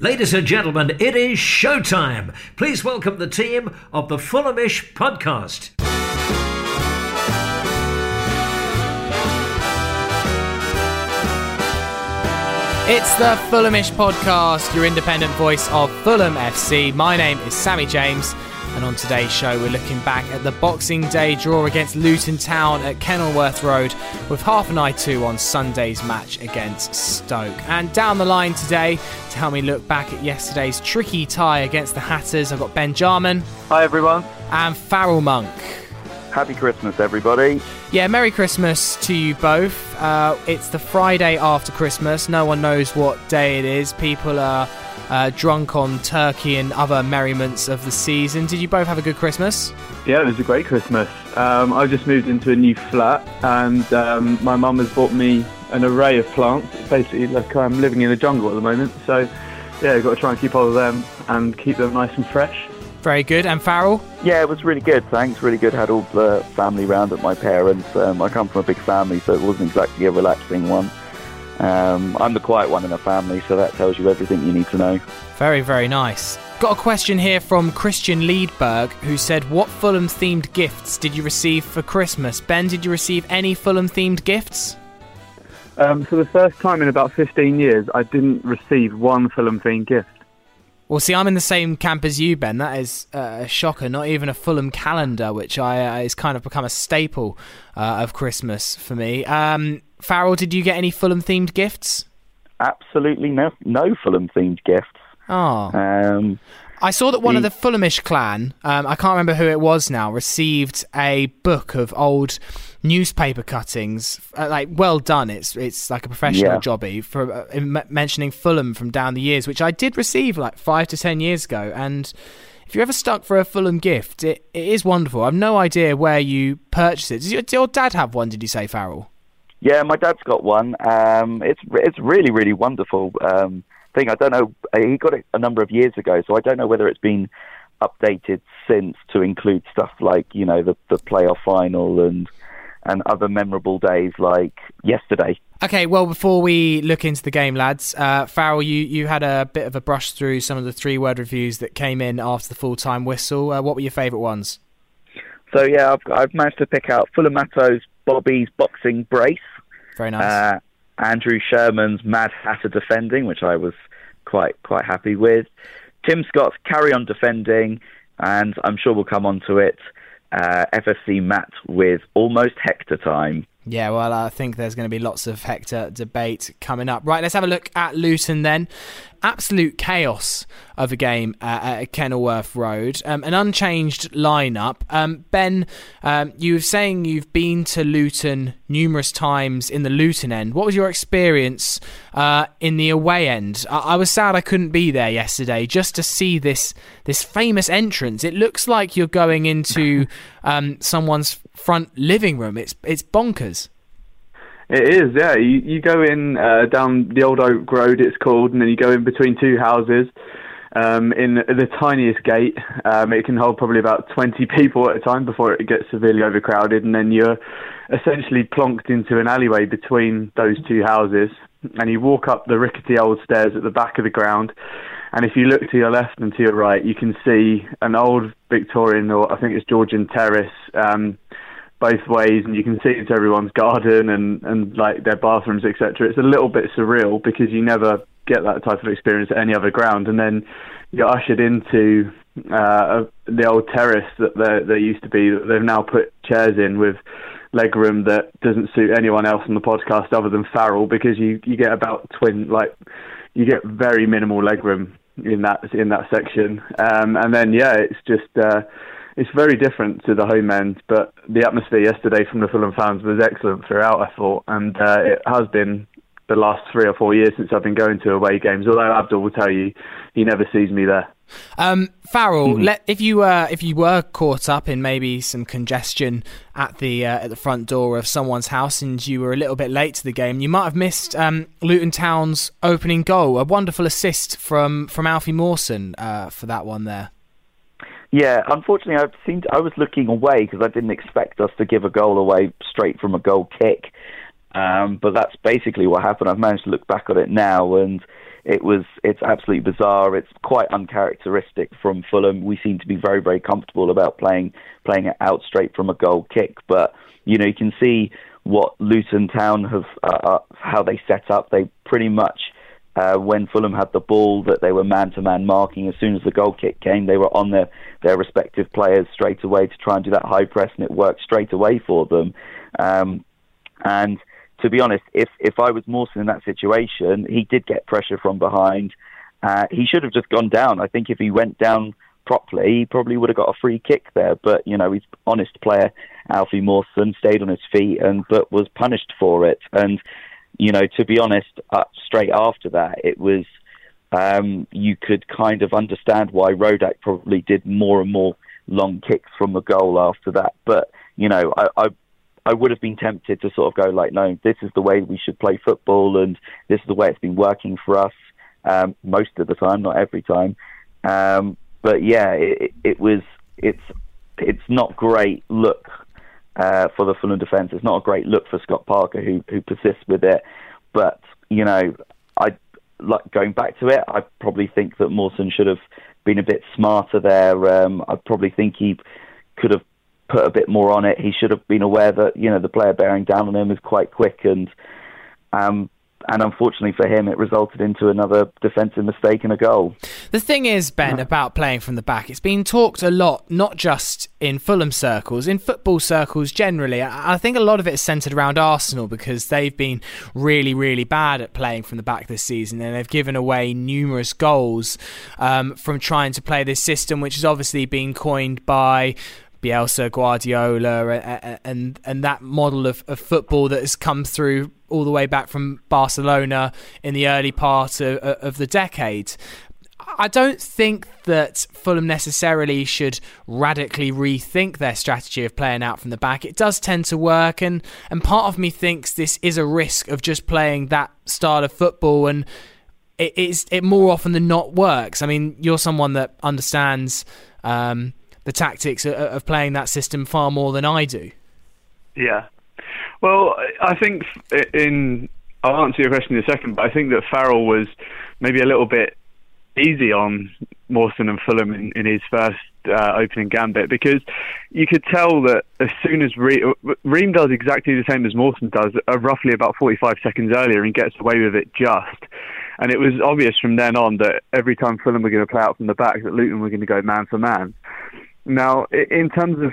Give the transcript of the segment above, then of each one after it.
Ladies and gentlemen, it is showtime. Please welcome the team of the Fulhamish podcast. It's the Fulhamish podcast, your independent voice of Fulham FC. My name is Sammy James, and on today's show, we're looking back at the Boxing Day draw against Luton Town at Kenilworth Road, with half an eye too on Sunday's match against Stoke. And down the line today, to help me look back at yesterday's tricky tie against the Hatters, I've got Ben Jarman. Hi, everyone. And Farrell Monk. Happy Christmas, everybody. Yeah, Merry Christmas to you both. Uh, it's the Friday after Christmas. No one knows what day it is. People are uh, drunk on turkey and other merriments of the season. Did you both have a good Christmas? Yeah, it was a great Christmas. Um, I just moved into a new flat, and um, my mum has bought me an array of plants. Basically, like I'm living in a jungle at the moment, so yeah, I've got to try and keep hold of them and keep them nice and fresh. Very good. And Farrell? Yeah, it was really good, thanks. Really good. Had all the family round at my parents. Um, I come from a big family, so it wasn't exactly a relaxing one. Um, I'm the quiet one in the family, so that tells you everything you need to know. Very, very nice. Got a question here from Christian Liedberg, who said, What Fulham themed gifts did you receive for Christmas? Ben, did you receive any Fulham themed gifts? Um, for the first time in about 15 years, I didn't receive one Fulham themed gift. Well, see, I'm in the same camp as you, Ben. That is uh, a shocker. Not even a Fulham calendar, which I uh, is kind of become a staple uh, of Christmas for me. Um, Farrell, did you get any Fulham themed gifts? Absolutely no, no Fulham themed gifts. Oh. Um, I saw that one of the Fulhamish clan, um, I can't remember who it was now, received a book of old newspaper cuttings. Uh, like, well done. It's it's like a professional Yeah. jobby for uh, m- mentioning Fulham from down the years, which I did receive like five to ten years ago. And if you're ever stuck for a Fulham gift, it, it is wonderful. I've no idea where you purchased it. Does your, did your dad have one? Did you say, Farrell? Yeah, my dad's got one. Um, it's it's really really wonderful um, thing. I don't know. uh, He got it a number of years ago, so I don't know whether it's been updated since to include stuff like you know the the playoff final and and other memorable days like yesterday. Okay, well, before we look into the game, lads, uh, Farrell, you, you had a bit of a brush through some of the three word reviews that came in after the full time whistle. Uh, what were your favourite ones? So yeah, I've I've managed to pick out Fuller Matto's Bobby's boxing brace. Very nice. Uh, Andrew Sherman's Mad Hatter defending, which I was quite quite happy with. Tim Scott's Carry On defending, and I'm sure we'll come on to it. Uh, FFC Matt with Almost Hector time. Yeah, well, I think there's going to be lots of Hector debate coming up. Right, let's have a look at Luton then. Absolute chaos of a game uh, at Kenilworth Road. Um, an unchanged lineup. Um, ben, um, you were saying you've been to Luton numerous times in the Luton end. What was your experience uh, in the away end? I-, I was sad I couldn't be there yesterday just to see this this famous entrance. It looks like you're going into um, someone's front living room. It's it's bonkers. It is, yeah. You, you go in uh, down the old Oak Road, it's called, and then you go in between two houses. Um, in the tiniest gate, um, it can hold probably about 20 people at a time before it gets severely overcrowded, and then you're essentially plonked into an alleyway between those two houses, and you walk up the rickety old stairs at the back of the ground. And if you look to your left and to your right, you can see an old Victorian, or I think it's Georgian terrace, um, both ways, and you can see into everyone's garden and, and like their bathrooms, etc. It's a little bit surreal because you never get that type of experience at any other ground, and then you're ushered into uh, the old terrace that there, there used to be. That they've now put chairs in with legroom that doesn't suit anyone else on the podcast other than Farrell because you you get about twin like you get very minimal legroom in that in that section, um, and then yeah, it's just. Uh, it's very different to the home end, but the atmosphere yesterday from the Fulham fans was excellent throughout. I thought, and uh, it has been the last three or four years since I've been going to away games. Although Abdul will tell you he never sees me there. Um, Farrell, mm-hmm. let, if you were if you were caught up in maybe some congestion at the uh, at the front door of someone's house and you were a little bit late to the game, you might have missed um, Luton Town's opening goal. A wonderful assist from from Alfie Mawson uh, for that one there. Yeah, unfortunately, I've seen. I was looking away because I didn't expect us to give a goal away straight from a goal kick. Um, but that's basically what happened. I've managed to look back on it now, and it was it's absolutely bizarre. It's quite uncharacteristic from Fulham. We seem to be very very comfortable about playing playing it out straight from a goal kick, but you know you can see what Luton Town have uh, uh how they set up. They pretty much uh, when Fulham had the ball that they were man to man marking. As soon as the goal kick came, they were on their, their respective players straight away to try and do that high press, and it worked straight away for them. Um, and to be honest, if if I was Mawson in that situation, he did get pressure from behind. Uh, he should have just gone down. I think if he went down properly, he probably would have got a free kick there. But you know, he's honest player. Alfie Mawson stayed on his feet and but was punished for it. And you know, to be honest, uh, straight after that, it was um, you could kind of understand why Rodak probably did more and more long kicks from the goal after that. But you know, I, I I would have been tempted to sort of go like, no, this is the way we should play football, and this is the way it's been working for us um, most of the time, not every time. Um, but yeah, it, it, was it's it's not great look uh, for the Fulham defence. It's not a great look for Scott Parker, who who persists with it. But you know, I like going back to it. I probably think that Mawson should have been a bit smarter there. Um, I probably think he could have put a bit more on it. He should have been aware that you know the player bearing down on him is quite quick, and um, and unfortunately for him, it resulted into another defensive mistake and a goal. The thing is, Ben, about playing from the back, it's been talked a lot, not just in Fulham circles, in football circles generally. I think a lot of it is centred around Arsenal because they've been really, really bad at playing from the back this season, and they've given away numerous goals um, from trying to play this system, which has obviously been coined by Bielsa, Guardiola, and and that model of, of football that has come through all the way back from Barcelona in the early part of, of the decade. I don't think that Fulham necessarily should radically rethink their strategy of playing out from the back. It does tend to work, and, and part of me thinks this is a risk of just playing that style of football, and it, it more often than not works. I mean, you're someone that understands um, the tactics of playing that system far more than I do. Yeah. Well, I think in I'll answer your question in a second, but I think that Farrell was maybe a little bit easy on Mawson and Fulham in, in his first uh, opening gambit because you could tell that as soon as Re- Ream does exactly the same as Mawson does, uh, roughly about 45 seconds earlier, and gets away with it just. And it was obvious from then on that every time Fulham were going to play out from the back, that Luton were going to go man for man. Now, in terms of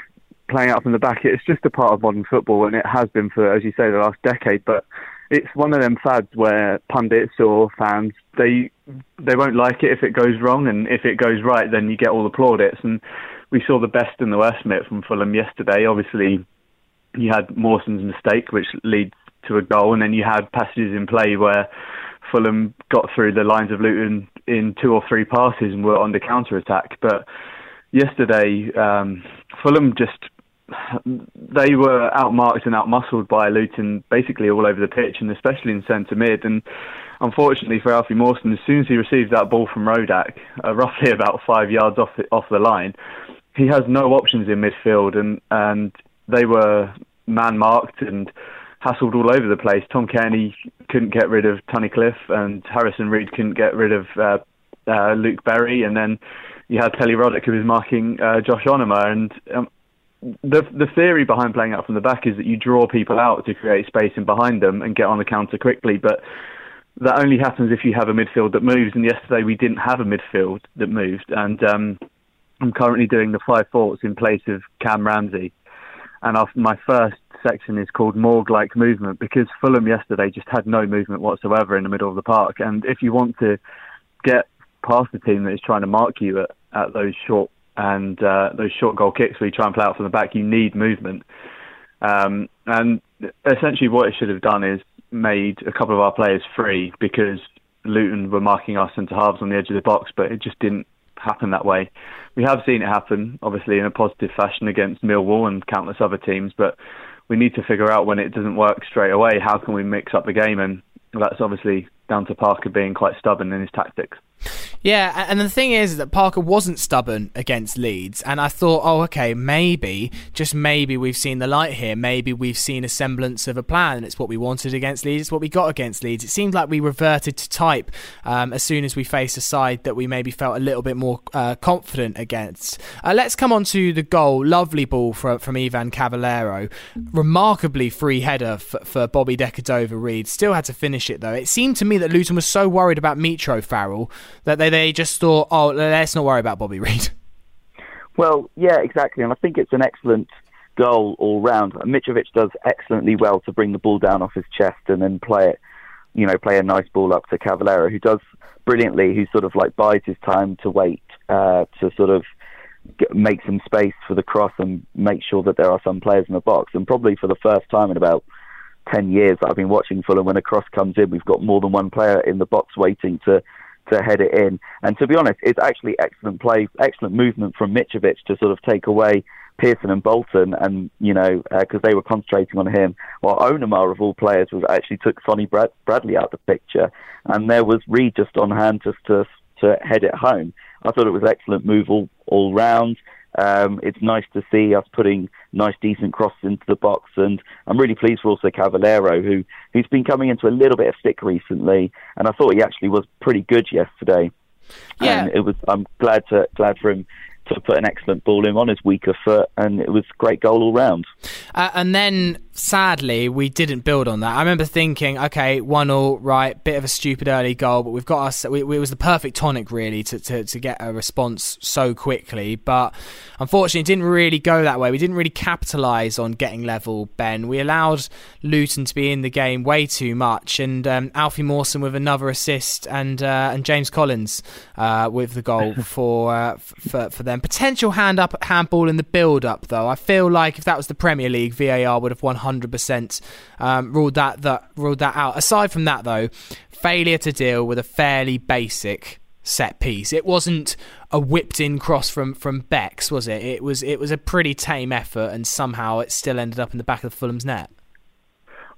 playing out from the back, it's just a part of modern football, and it has been for, as you say, the last decade. But it's one of them fads where pundits or fans they they won't like it if it goes wrong, and if it goes right, then you get all the plaudits. And we saw the best and the worst of it from Fulham yesterday. Obviously, you had Mawson's mistake, which leads to a goal, and then you had passages in play where Fulham got through the lines of Luton in two or three passes and were on the counter attack, but yesterday, um, Fulham just they were outmarked and outmuscled by Luton basically all over the pitch and especially in centre mid. And unfortunately for Alfie Mawson, as soon as he receives that ball from Rodak, uh, roughly about five yards off the, off the line, he has no options in midfield, and and they were man marked and hassled all over the place. Tom Cairney couldn't get rid of Tunnicliffe, and Harrison Reed couldn't get rid of uh, uh, Luke Berry, and then you had Pelly Ruddock who was marking uh, Josh Onomah, and um, the the theory behind playing out from the back is that you draw people out to create space in behind them and get on the counter quickly, but that only happens if you have a midfield that moves. And yesterday we didn't have a midfield that moved, and um, I'm currently doing the five forwards in place of Cam Ramsey, and after my first section is called morgue-like movement because Fulham yesterday just had no movement whatsoever in the middle of the park, and if you want to get past the team that is trying to mark you at, at those short and uh, those short goal kicks where you try and play out from the back, you need movement. Um, and essentially, what it should have done is made a couple of our players free because Luton were marking our centre halves on the edge of the box, but it just didn't happen that way. We have seen it happen, obviously, in a positive fashion against Millwall and countless other teams, but we need to figure out when it doesn't work straight away, how can we mix up the game? And that's obviously down to Parker being quite stubborn in his tactics. Yeah, and the thing is that Parker wasn't stubborn against Leeds, and I thought, oh, okay, maybe, just maybe we've seen the light here. Maybe we've seen a semblance of a plan, and it's what we wanted against Leeds, it's what we got against Leeds. It seemed like we reverted to type um, as soon as we faced a side that we maybe felt a little bit more uh, confident against. Uh, let's come on to the goal. Lovely ball from, from Ivan Cavaleiro. Remarkably free header for, for Bobby Decordova-Reid. Still had to finish it, though. It seemed to me that Luton was so worried about Mitro Farrell that they just thought, oh, let's not worry about Bobby Reid? Well, yeah, exactly. And I think it's an excellent goal all round. Mitrovic does excellently well to bring the ball down off his chest and then play it, you know, play a nice ball up to Cavaleiro, who does brilliantly, who sort of like bides his time to wait, uh, to sort of make some space for the cross and make sure that there are some players in the box. And probably for the first time in about 10 years that I've been watching Fulham, when a cross comes in, we've got more than one player in the box waiting to to head it in. And to be honest, it's actually excellent play, excellent movement from Mitrovic to sort of take away Pearson and Bolton, and you know because uh, they were concentrating on him. While Onomah of all players was actually took Sonny Brad- Bradley out of the picture, and there was Reid just on hand just to to head it home. I thought it was excellent move all all round. Um, it's nice to see us putting nice, decent crosses into the box, and I'm really pleased for also Cavaleiro, who who's been coming into a little bit of stick recently, and I thought he actually was pretty good yesterday. Yeah, and it was. I'm glad to glad for him to put an excellent ball in on his weaker foot, and it was a great goal all round. Uh, and then sadly, we didn't build on that. I remember thinking, okay, one all, right, bit of a stupid early goal, but we've got us. We, it was the perfect tonic, really, to, to, to get a response so quickly. But unfortunately, it didn't really go that way. We didn't really capitalise on getting level, Ben. We allowed Luton to be in the game way too much, and um, Alfie Mawson with another assist, and uh, and James Collins uh, with the goal for, uh, for for them. Potential hand up handball in the build up, though. I feel like if that was the Premier League, VAR would have 100% um, ruled that, that ruled that out. Aside from that, though, failure to deal with a fairly basic set piece. It wasn't a whipped in cross from from Bex, was it? It was it was a pretty tame effort, and somehow it still ended up in the back of Fulham's net.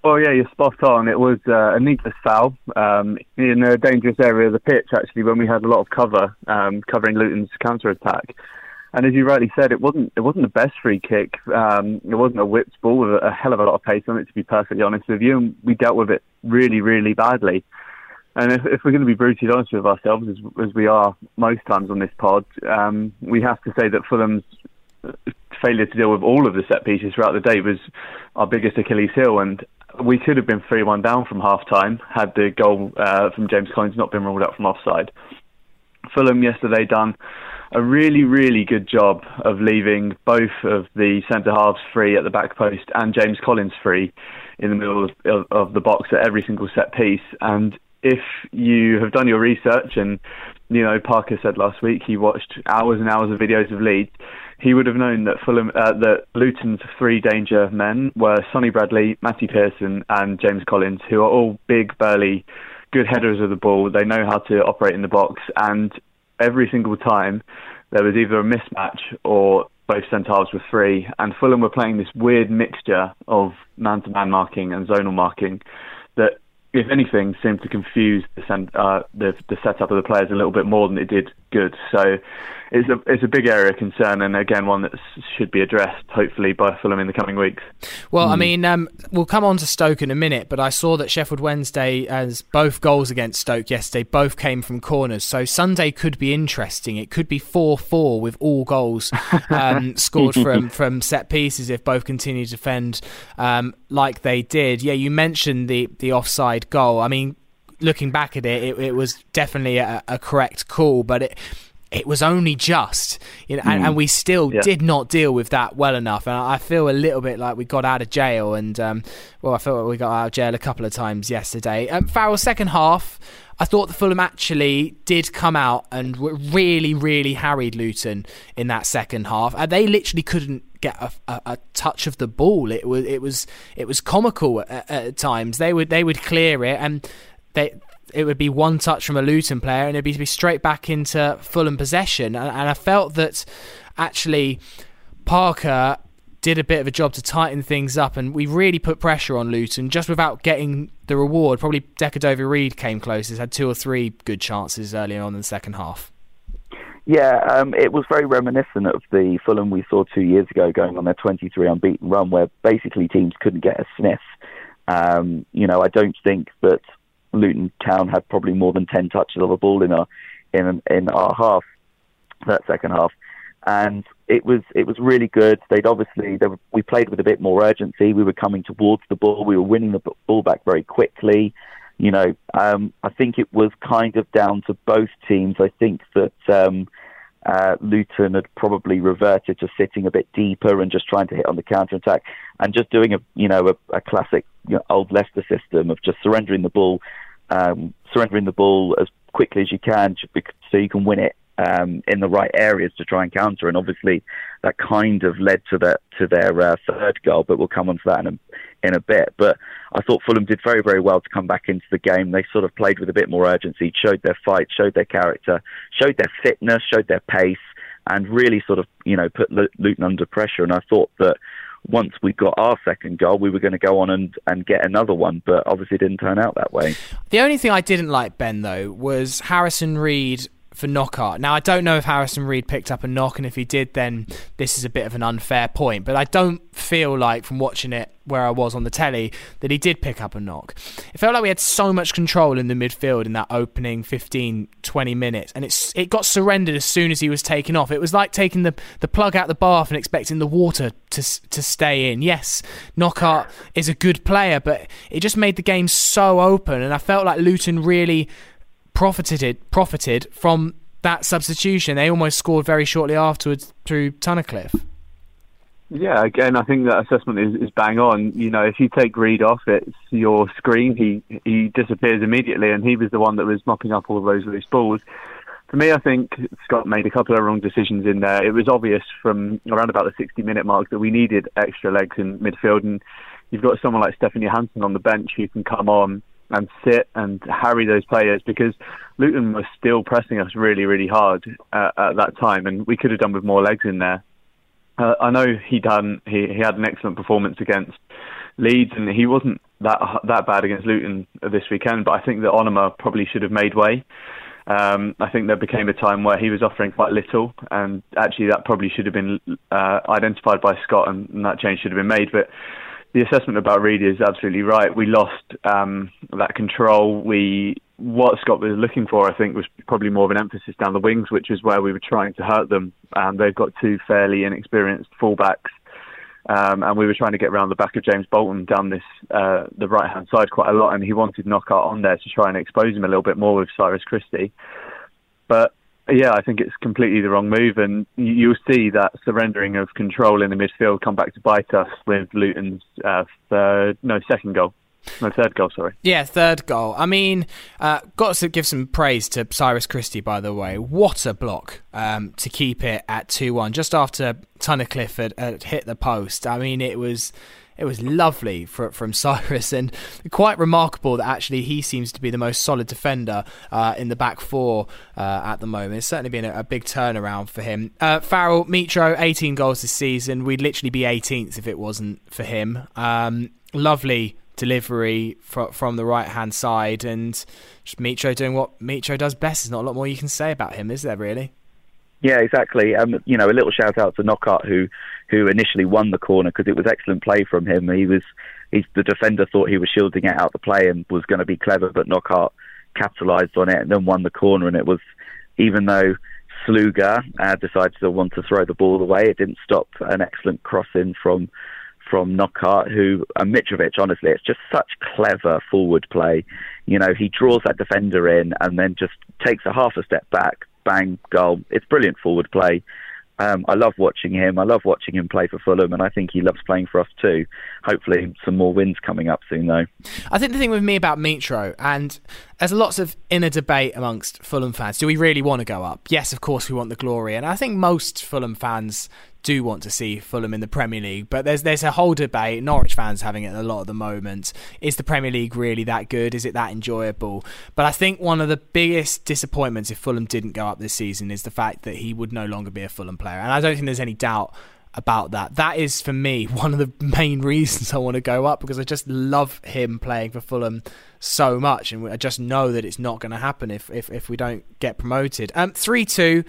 Well, yeah, you're spot on. It was uh, a needless foul um, in a dangerous area of the pitch, actually, when we had a lot of cover um, covering Luton's counter attack. And as you rightly said, it wasn't it wasn't the best free kick. Um, it wasn't a whipped ball with a hell of a lot of pace on it. To be perfectly honest with you, and we dealt with it really, really badly. And if, if we're going to be brutally honest with ourselves, as, as we are most times on this pod, um, we have to say that Fulham's failure to deal with all of the set pieces throughout the day was our biggest Achilles heel. And we could have been 3 1 down from half time had the goal uh, from James Collins not been ruled out from offside. Fulham yesterday done a really, really good job of leaving both of the centre halves free at the back post and James Collins free in the middle of, of, of the box at every single set piece. And if you have done your research, and you know Parker said last week he watched hours and hours of videos of Leeds, he would have known that Fulham, uh, that Luton's three danger men were Sonny Bradley, Matty Pearson, and James Collins, who are all big, burly, good headers of the ball. They know how to operate in the box, and every single time there was either a mismatch or both centre halves were free, and Fulham were playing this weird mixture of man-to-man marking and zonal marking that, if anything, seemed to confuse the, uh, the, the setup of the players a little bit more than it did good. So it's a it's a big area of concern, and again one that should be addressed hopefully by Fulham in the coming weeks. Well, mm. I hmm. mean, um, we'll come on to Stoke in a minute, but I saw that Sheffield Wednesday, as both goals against Stoke yesterday, both came from corners. So Sunday could be interesting. It could be four four with all goals um, scored from from set pieces if both continue to defend um, like they did. Yeah, you mentioned the the offside goal. I mean, looking back at it, it, it was definitely a, a correct call, but it it was only just, you know, mm. and, and, we still yeah. did not deal with that well enough. And I feel a little bit like we got out of jail, and um, well, I feel like we got out of jail a couple of times yesterday. Um, Farrell, second half, I thought the Fulham actually did come out and really, really harried Luton in that second half. And they literally couldn't get a, a, a, touch of the ball. It was, it was, it was comical at, at times. They would, they would clear it, and they it would be one touch from a Luton player and it'd be, be straight back into Fulham possession. And, and, I felt that actually Parker did a bit of a job to tighten things up and we really put pressure on Luton just without getting the reward. Probably Decordova-Reid came closest, had two or three good chances earlier on in the second half. Yeah, um, it was very reminiscent of the Fulham we saw two years ago going on their 23 unbeaten run where basically teams couldn't get a sniff. Um, you know, I don't think that Luton Town had probably more than ten touches of the ball in our in in our half that second half, and it was it was really good. They'd obviously they were, we played with a bit more urgency. We were coming towards the ball. We were winning the ball back very quickly. You know, um, I think it was kind of down to both teams. I think that um, uh, Luton had probably reverted to sitting a bit deeper and just trying to hit on the counter attack and just doing a you know a, a classic you know, old Leicester system of just surrendering the ball, um, surrendering the ball as quickly as you can so you can win it um, in the right areas to try and counter. And obviously, that kind of led to the, to their uh, third goal. But we'll come on to that in a, in a bit. But I thought Fulham did very very well to come back into the game. They sort of played with a bit more urgency, showed their fight, showed their character, showed their fitness, showed their pace, and really sort of you know put Luton under pressure. And I thought that once we got our second goal, we were going to go on and, and get another one, but obviously didn't turn out that way. The only thing I didn't like, Ben, though, was Harrison Reed for Knockaert. Now, I don't know if Harrison Reed picked up a knock, and if he did, then this is a bit of an unfair point. But I don't feel like, from watching it where I was on the telly, that he did pick up a knock. It felt like we had so much control in the midfield in that opening 15, 20 minutes, and it's it got surrendered as soon as he was taken off. It was like taking the, the plug out the bath and expecting the water to to stay in. Yes, Knockaert is a good player, but it just made the game so open, and I felt like Luton really profited profited from that substitution. They almost scored very shortly afterwards through Tunnicliffe. Yeah, again, I think that assessment is, is bang on. You know, if you take Reed off, it's your screen. He he disappears immediately, and he was the one that was mopping up all of those loose balls. For me, I think Scott made a couple of wrong decisions in there. It was obvious from around about the 60 minute mark that we needed extra legs in midfield, and you've got someone like Stefan Johansen on the bench who can come on and sit and harry those players because Luton was still pressing us really, really hard uh, at that time, and we could have done with more legs in there. Uh, I know he done he he had an excellent performance against Leeds, and he wasn't that that bad against Luton this weekend. But I think that Onomah probably should have made way. Um, I think there became a time where he was offering quite little, and actually that probably should have been uh, identified by Scott, and, and that change should have been made. But the assessment about Reed is absolutely right. We lost um, that control. We what Scott was looking for, I think, was probably more of an emphasis down the wings, which is where we were trying to hurt them. Um, they've got two fairly inexperienced fullbacks, um, and we were trying to get around the back of James Bolton down this uh, the right hand side quite a lot, and he wanted Knockaert on there to try and expose him a little bit more with Cyrus Christie. But yeah, I think it's completely the wrong move, and you'll see that surrendering of control in the midfield come back to bite us with Luton's uh, third, no, second goal. No, third goal, sorry. Yeah, third goal. I mean, uh, got to give some praise to Cyrus Christie, by the way. What a block um, to keep it at 2 1 just after Tunnicliffe had, had hit the post. I mean, it was it was lovely for, from Cyrus and quite remarkable that actually he seems to be the most solid defender uh, in the back four uh, at the moment. It's certainly been a, a big turnaround for him. Uh, Farrell, Mitro, 18 goals this season. We'd literally be 18th if it wasn't for him. Um, lovely delivery fr- from the right hand side and Mitro doing what Mitro does best. There's not a lot more you can say about him, is there really? Yeah, exactly. Um, you know, a little shout out to Knockaert who who initially won the corner because it was excellent play from him. He was he's the defender thought he was shielding it out the play and was going to be clever, but Knockaert capitalised on it and then won the corner. And it was even though Sluga uh, decided to want to throw the ball away, it didn't stop an excellent crossing from from Knockaert, who and Mitrovic. Honestly, it's just such clever forward play. You know, he draws that defender in and then just takes a half a step back, bang goal. It's brilliant forward play. Um, I love watching him. I love watching him play for Fulham, and I think he loves playing for us too. Hopefully, some more wins coming up soon, though. I think the thing with me about Mitro, and there's lots of inner debate amongst Fulham fans. Do we really want to go up? Yes, of course we want the glory, and I think most Fulham fans do want to see Fulham in the Premier League, but there's there's a whole debate. Norwich fans having it a lot at the moment. Is the Premier League really that good? Is it that enjoyable? But I think one of the biggest disappointments if Fulham didn't go up this season is the fact that he would no longer be a Fulham player, and I don't think there's any doubt about that. That is for me one of the main reasons I want to go up because I just love him playing for Fulham so much, and I just know that it's not going to happen if, if if we don't get promoted. Um, three two.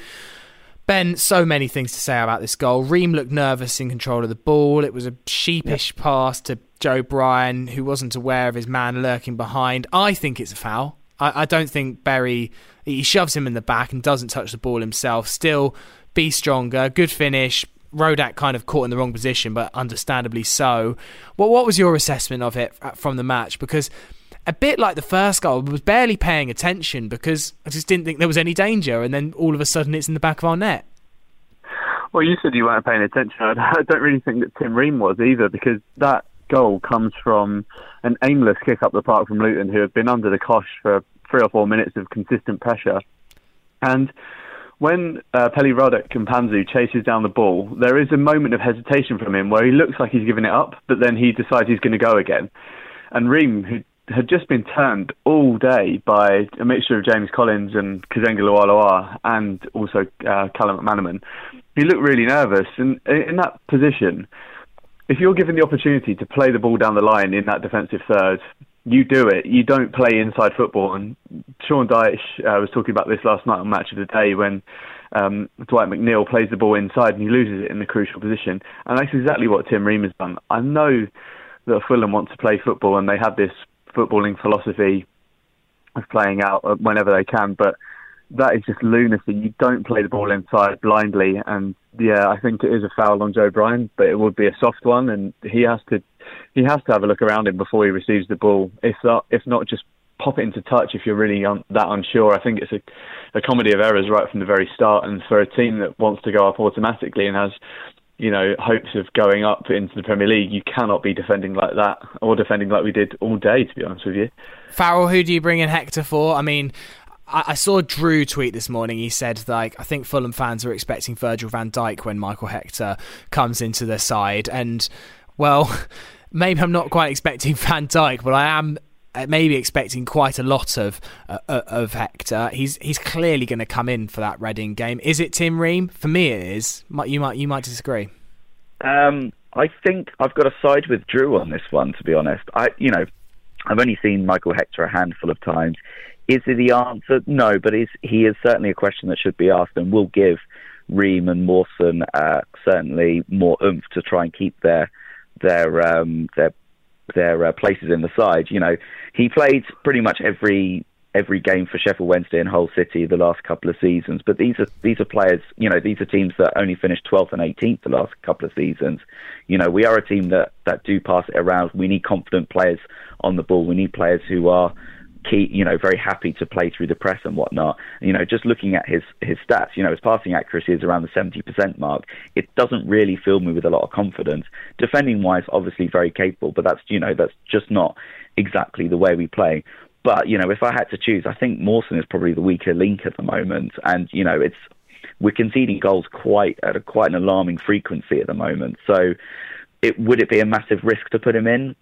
Ben, so many things to say about this goal. Ream looked nervous in control of the ball. It was a sheepish yep. pass to Joe Bryan, who wasn't aware of his man lurking behind. I think it's a foul. I, I don't think Berry he shoves him in the back and doesn't touch the ball himself. Still, be stronger. Good finish. Rodak kind of caught in the wrong position, but understandably so. Well, what was your assessment of it uh, from the match? Because a bit like the first goal, I was barely paying attention because I just didn't think there was any danger, and then all of a sudden it's in the back of our net. Well, you said you weren't paying attention. I don't really think that Tim Ream was either, because that goal comes from an aimless kick up the park from Luton, who had been under the cosh for three or four minutes of consistent pressure. And when uh, Ruddock Mpanzu chases down the ball, there is a moment of hesitation from him where he looks like he's giving it up, but then he decides he's going to go again. And Ream, who had just been turned all day by a mixture of James Collins and Kazenga LuaLua and also uh, Callum McManaman. He looked really nervous. And in that position, if you're given the opportunity to play the ball down the line in that defensive third, you do it. You don't play inside football. And Sean Dyche uh, was talking about this last night on Match of the Day when um, Dwight McNeil plays the ball inside and he loses it in the crucial position. And that's exactly what Tim Ream has done. I know that Fulham want to play football and they have this footballing philosophy of playing out uh, whenever they can, but that is just lunacy. You don't play the ball inside blindly, and yeah, I think it is a foul on Joe Bryan, but it would be a soft one, and he has to he has to have a look around him before he receives the ball. If not, if not, just pop it into touch if you're really un- that unsure. I think it's a, a comedy of errors right from the very start, and for a team that wants to go up automatically and has you know, hopes of going up into the Premier League, you cannot be defending like that or defending like we did all day, to be honest with you. Farrell, who do you bring in Hector for? I mean, I, saw Drew tweet this morning. He said, like, I think Fulham fans are expecting Virgil van Dijk when Michael Hector comes into their side. And, well, maybe I'm not quite expecting Van Dijk, but I am maybe expecting quite a lot of uh, uh of Hector. He's he's clearly going to come in for that Reading game. Is it Tim Ream? For me, it is. You might you might disagree. Um, I think I've got to side with Drew on this one. To be honest, I you know I've only seen Michael Hector a handful of times. Is he the answer? No, but is, he is certainly a question that should be asked and will give Ream and Mawson uh, certainly more oomph to try and keep their their um, their their uh, places in the side. You know, he played pretty much every every game for Sheffield Wednesday and Hull City the last couple of seasons. But these are these are players, you know, these are teams that only finished 12th and 18th the last couple of seasons. You know, we are a team that that do pass it around. We need confident players on the ball. We need players who are key, you know, very happy to play through the press and whatnot. You know, just looking at his his stats, you know, his passing accuracy is around the 70% mark. It doesn't really fill me with a lot of confidence. Defending wise, obviously very capable, but that's you know that's just not exactly the way we play. But you know, if I had to choose, I think Mawson is probably the weaker link at the moment, and you know, it's we're conceding goals quite at a, quite an alarming frequency at the moment. So, it would it be a massive risk to put him in?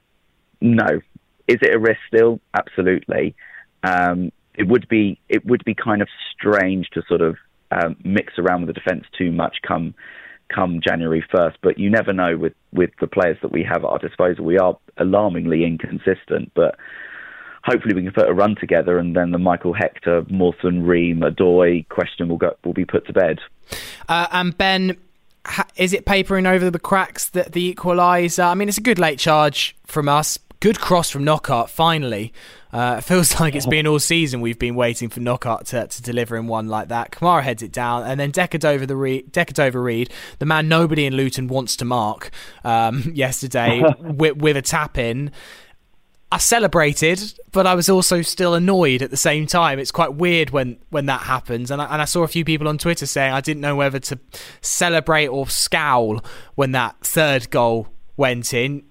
No, is it a risk still? Absolutely. Um, it would be it would be kind of strange to sort of um, mix around with the defence too much come come January first. But you never know with with the players that we have at our disposal. We are alarmingly inconsistent, but hopefully we can put a run together, and then the Michael Hector, Mawson, Ream, Odoi question will go will be put to bed. Uh, and Ben, is it papering over the cracks that the equaliser? I mean, it's a good late charge from us, Good cross from Knockaert, finally. Uh, it feels like it's been all season we've been waiting for Knockaert to, to deliver in one like that. Kamara heads it down, and then Decordova the Re- Decordova-Reid, the man nobody in Luton wants to mark um, yesterday with, with a tap in. I celebrated, but I was also still annoyed at the same time. It's quite weird when, when that happens. And I, and I saw a few people on Twitter saying I didn't know whether to celebrate or scowl when that third goal went in.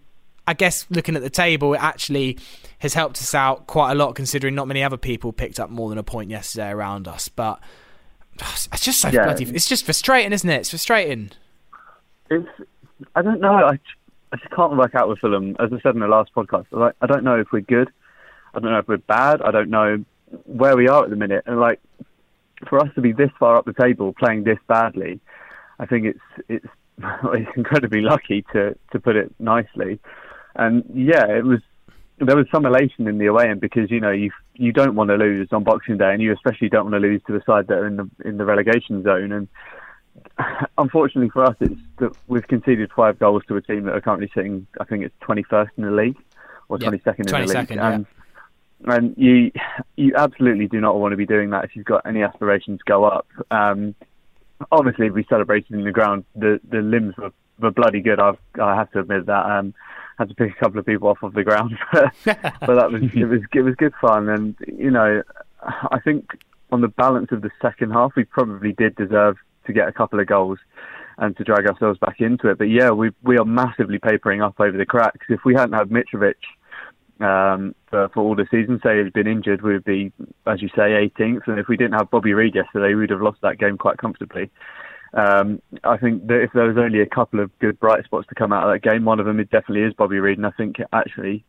I guess looking at the table, it actually has helped us out quite a lot considering not many other people picked up more than a point yesterday around us. But it's just so yeah. bloody. It's just frustrating, isn't it? It's frustrating. It's. I don't know. I, I just can't work out with Fulham. As I said in the last podcast, like I don't know if we're good. I don't know if we're bad. I don't know where we are at the minute. And like for us to be this far up the table, playing this badly, I think it's it's it's incredibly lucky to to put it nicely. And yeah, it was there was some elation in the away end because you know you you don't want to lose on Boxing Day, and you especially don't want to lose to the side that are in the in the relegation zone. And unfortunately for us, it's that we've conceded five goals to a team that are currently sitting, I think it's 21st in the league or 22nd in the league. And, yeah. and you you absolutely do not want to be doing that if you've got any aspirations to go up. Um, honestly, we celebrated in the ground. The the limbs were, were bloody good. I've, I have to admit that. Um, had to pick a couple of people off of the ground, but, but that was it was it was good fun. And you know, I think on the balance of the second half, we probably did deserve to get a couple of goals and to drag ourselves back into it. But yeah, we we are massively papering up over the cracks. If we hadn't had Mitrovic um, for, for all the season, say he'd been injured, we would be, as you say, 18th. And if we didn't have Bobby Reid yesterday, we would have lost that game quite comfortably. Um, I think that if there was only a couple of good bright spots to come out of that game, one of them it definitely is Bobby Reid, and I think actually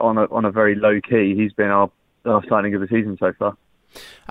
on a on a very low key, he's been our, our signing of the season so far.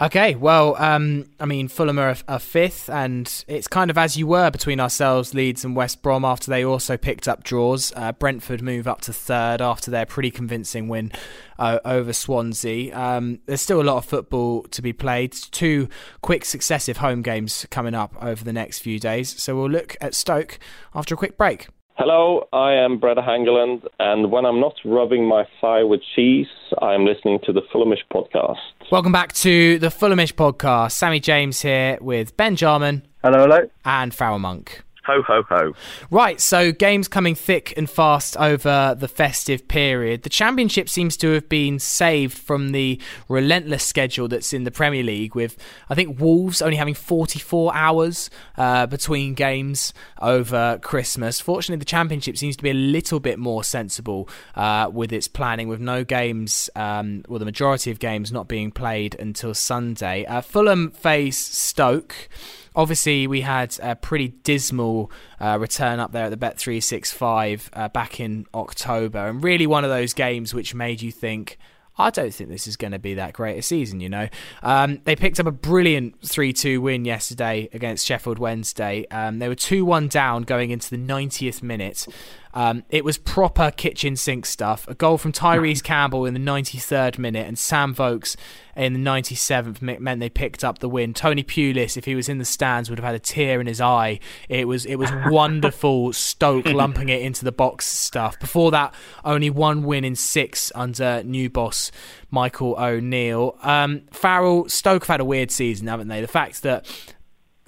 Okay, well, um, I mean, Fulham are, a fifth, and it's kind of as you were between ourselves, Leeds, and West Brom after they also picked up draws. Uh, Brentford move up to third after their pretty convincing win uh, over Swansea. Um, there's still a lot of football to be played. Two quick successive home games coming up over the next few days. So we'll look at Stoke after a quick break. Hello, I am Brede Hangeland, and when I'm not rubbing my thigh with cheese, I'm listening to the Fulhamish podcast. Welcome back to the Fulhamish podcast. Sammy James here with Ben Jarman. Hello, hello. And Farrell Monk. Ho, ho, ho. Right, so games coming thick and fast over the festive period. The Championship seems to have been saved from the relentless schedule that's in the Premier League, with I think Wolves only having 44 hours uh, between games over Christmas. Fortunately, the Championship seems to be a little bit more sensible uh, with its planning, with no games, um, well, the majority of games not being played until Sunday. Uh, Fulham face Stoke. Obviously, we had a pretty dismal uh, return up there at the Bet365 uh, back in October, and really one of those games which made you think, I don't think this is going to be that great a season, you know. Um, they picked up a brilliant 3 2 win yesterday against Sheffield Wednesday. Um, they were 2 1 down going into the 90th minute. Um, it was proper kitchen sink stuff. A goal from Tyrese Campbell in the 93rd minute and Sam Vokes in the 97th meant they picked up the win. Tony Pulis, if he was in the stands, would have had a tear in his eye. It was it was wonderful. Stoke lumping it into the box stuff. Before that, only one win in six under new boss Michael O'Neill. Um, Farrell, Stoke have had a weird season, haven't they? The fact that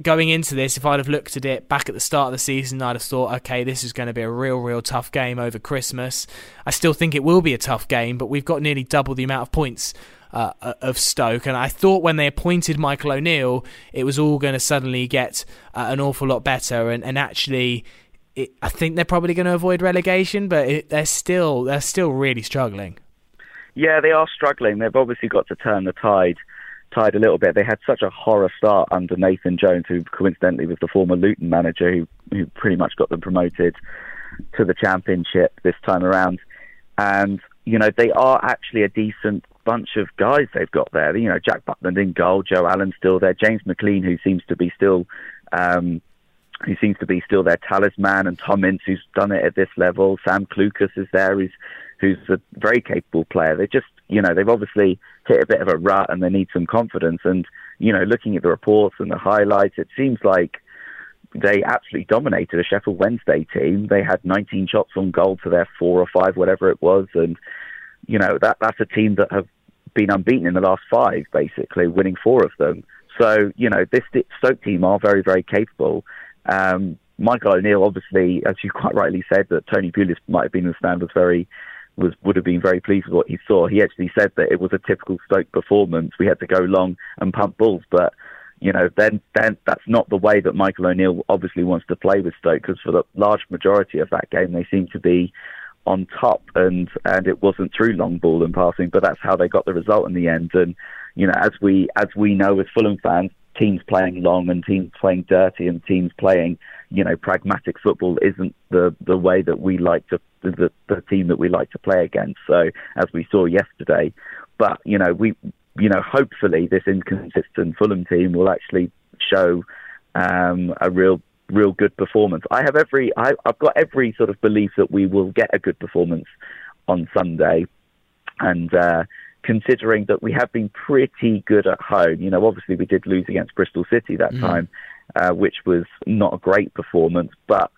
going into this, if I'd have looked at it back at the start of the season, I'd have thought, okay, this is going to be a real, real tough game over Christmas. I still think it will be a tough game, but we've got nearly double the amount of points uh, uh of Stoke. And I thought when they appointed Michael O'Neill, it was all going to suddenly get uh, an awful lot better. And, and actually, it, I think they're probably going to avoid relegation, but it, they're still they're still really struggling. Yeah, they are struggling. They've obviously got to turn the tide tide a little bit. They had such a horror start under Nathan Jones, who coincidentally was the former Luton manager, who who pretty much got them promoted to the Championship this time around. And you know they are actually a decent bunch of guys they've got there. You know Jack Butland in goal, Joe Allen still there, James McClean who seems to be still. Um, who seems to be still their talisman, and Tom Ince, who's done it at this level. Sam Clucas is there, who's who's a very capable player. They just, you know, they've obviously hit a bit of a rut and they need some confidence. And, you know, looking at the reports and the highlights, it seems like they absolutely dominated a Sheffield Wednesday team. They had 19 shots on goal to their four or five, whatever it was. And, you know, that that's a team that have been unbeaten in the last five, basically, winning four of them. So, you know, this Stoke team are very, very capable. Um, Michael O'Neill, obviously, as you quite rightly said, that Tony Pulis might have been in the stand was very was would have been very pleased with what he saw. He actually said that it was a typical Stoke performance. We had to go long and pump balls, but you know, then then that's not the way that Michael O'Neill obviously wants to play with Stoke because for the large majority of that game they seemed to be on top and and it wasn't through long ball and passing, but that's how they got the result in the end. And you know, as we as we know as Fulham fans, teams playing long and teams playing dirty and teams playing you know pragmatic football isn't the the way that we like to the the team that we like to play against. So as we saw yesterday, but you know we you know hopefully this inconsistent Fulham team will actually show um, a real real good performance. I have every I, I've got every sort of belief that we will get a good performance on Sunday, and uh, considering that we have been pretty good at home, you know, obviously we did lose against Bristol City that mm. time, uh, which was not a great performance, but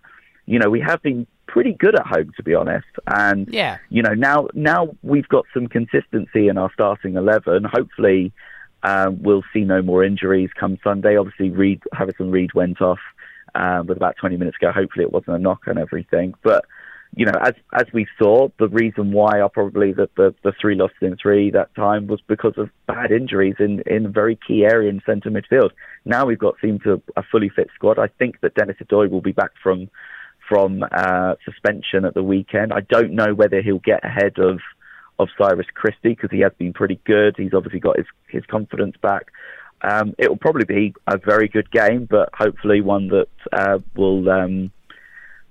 you know we have been pretty good at home to be honest and yeah you know now now we've got some consistency in our starting 11 hopefully um, we'll see no more injuries come Sunday obviously Reed Harrison Reed went off um, with about 20 minutes ago. Hopefully, it wasn't a knock on everything. But you know, as as we saw, the reason why are probably that the, the three losses in three that time was because of bad injuries in in a very key area in centre midfield. Now we've got seemed to a fully fit squad. I think that Dennis Odoi will be back from from uh, suspension at the weekend. I don't know whether he'll get ahead of of Cyrus Christie because he has been pretty good. He's obviously got his his confidence back. Um, it will probably be a very good game, but hopefully one that uh, will um,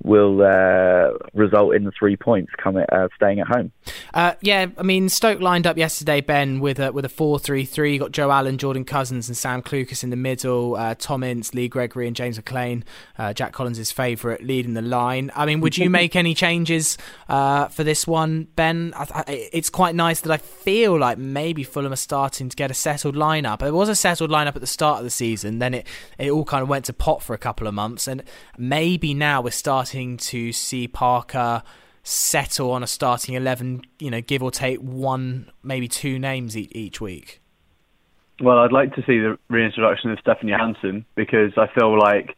will uh, result in the three points coming uh, staying at home. Uh, yeah, I mean Stoke lined up yesterday, Ben, with a with a four three three. You got Joe Allen, Jordan Cousins, and Sam Clucas in the middle. Uh, Tom Ince, Lee Gregory, and James McClean. Uh, Jack Collins' favourite leading the line. I mean, would you make any changes uh, for this one, Ben? I, I, it's quite nice that I feel like maybe Fulham are starting to get a settled lineup. It was a settled lineup at the start of the season. Then it it all kind of went to pot for a couple of months, and maybe now we're starting starting to see Parker settle on a starting 11, you know, give or take one, maybe two names each week? Well, I'd like to see the reintroduction of Stefan Johansen because I feel like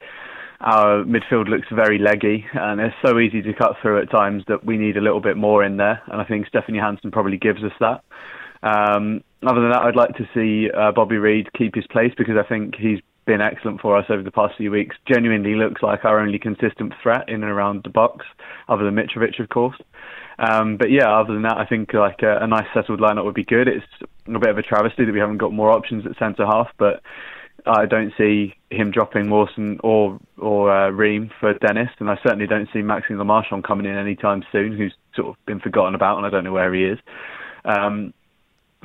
our midfield looks very leggy and it's so easy to cut through at times that we need a little bit more in there. And I think Stefan Johansen probably gives us that. Um, other than that, I'd like to see uh, Bobby Reid keep his place because I think he's been excellent for us over the past few weeks. Genuinely looks like our only consistent threat in and around the box, other than Mitrovic, of course. Um, but yeah, other than that, I think like a, a, nice settled lineup would be good. It's a bit of a travesty that we haven't got more options at centre half, but I don't see him dropping Mawson or or uh, Ream for Dennis, and I certainly don't see Maxime Le Marchand coming in anytime soon, who's sort of been forgotten about, and I don't know where he is. Um,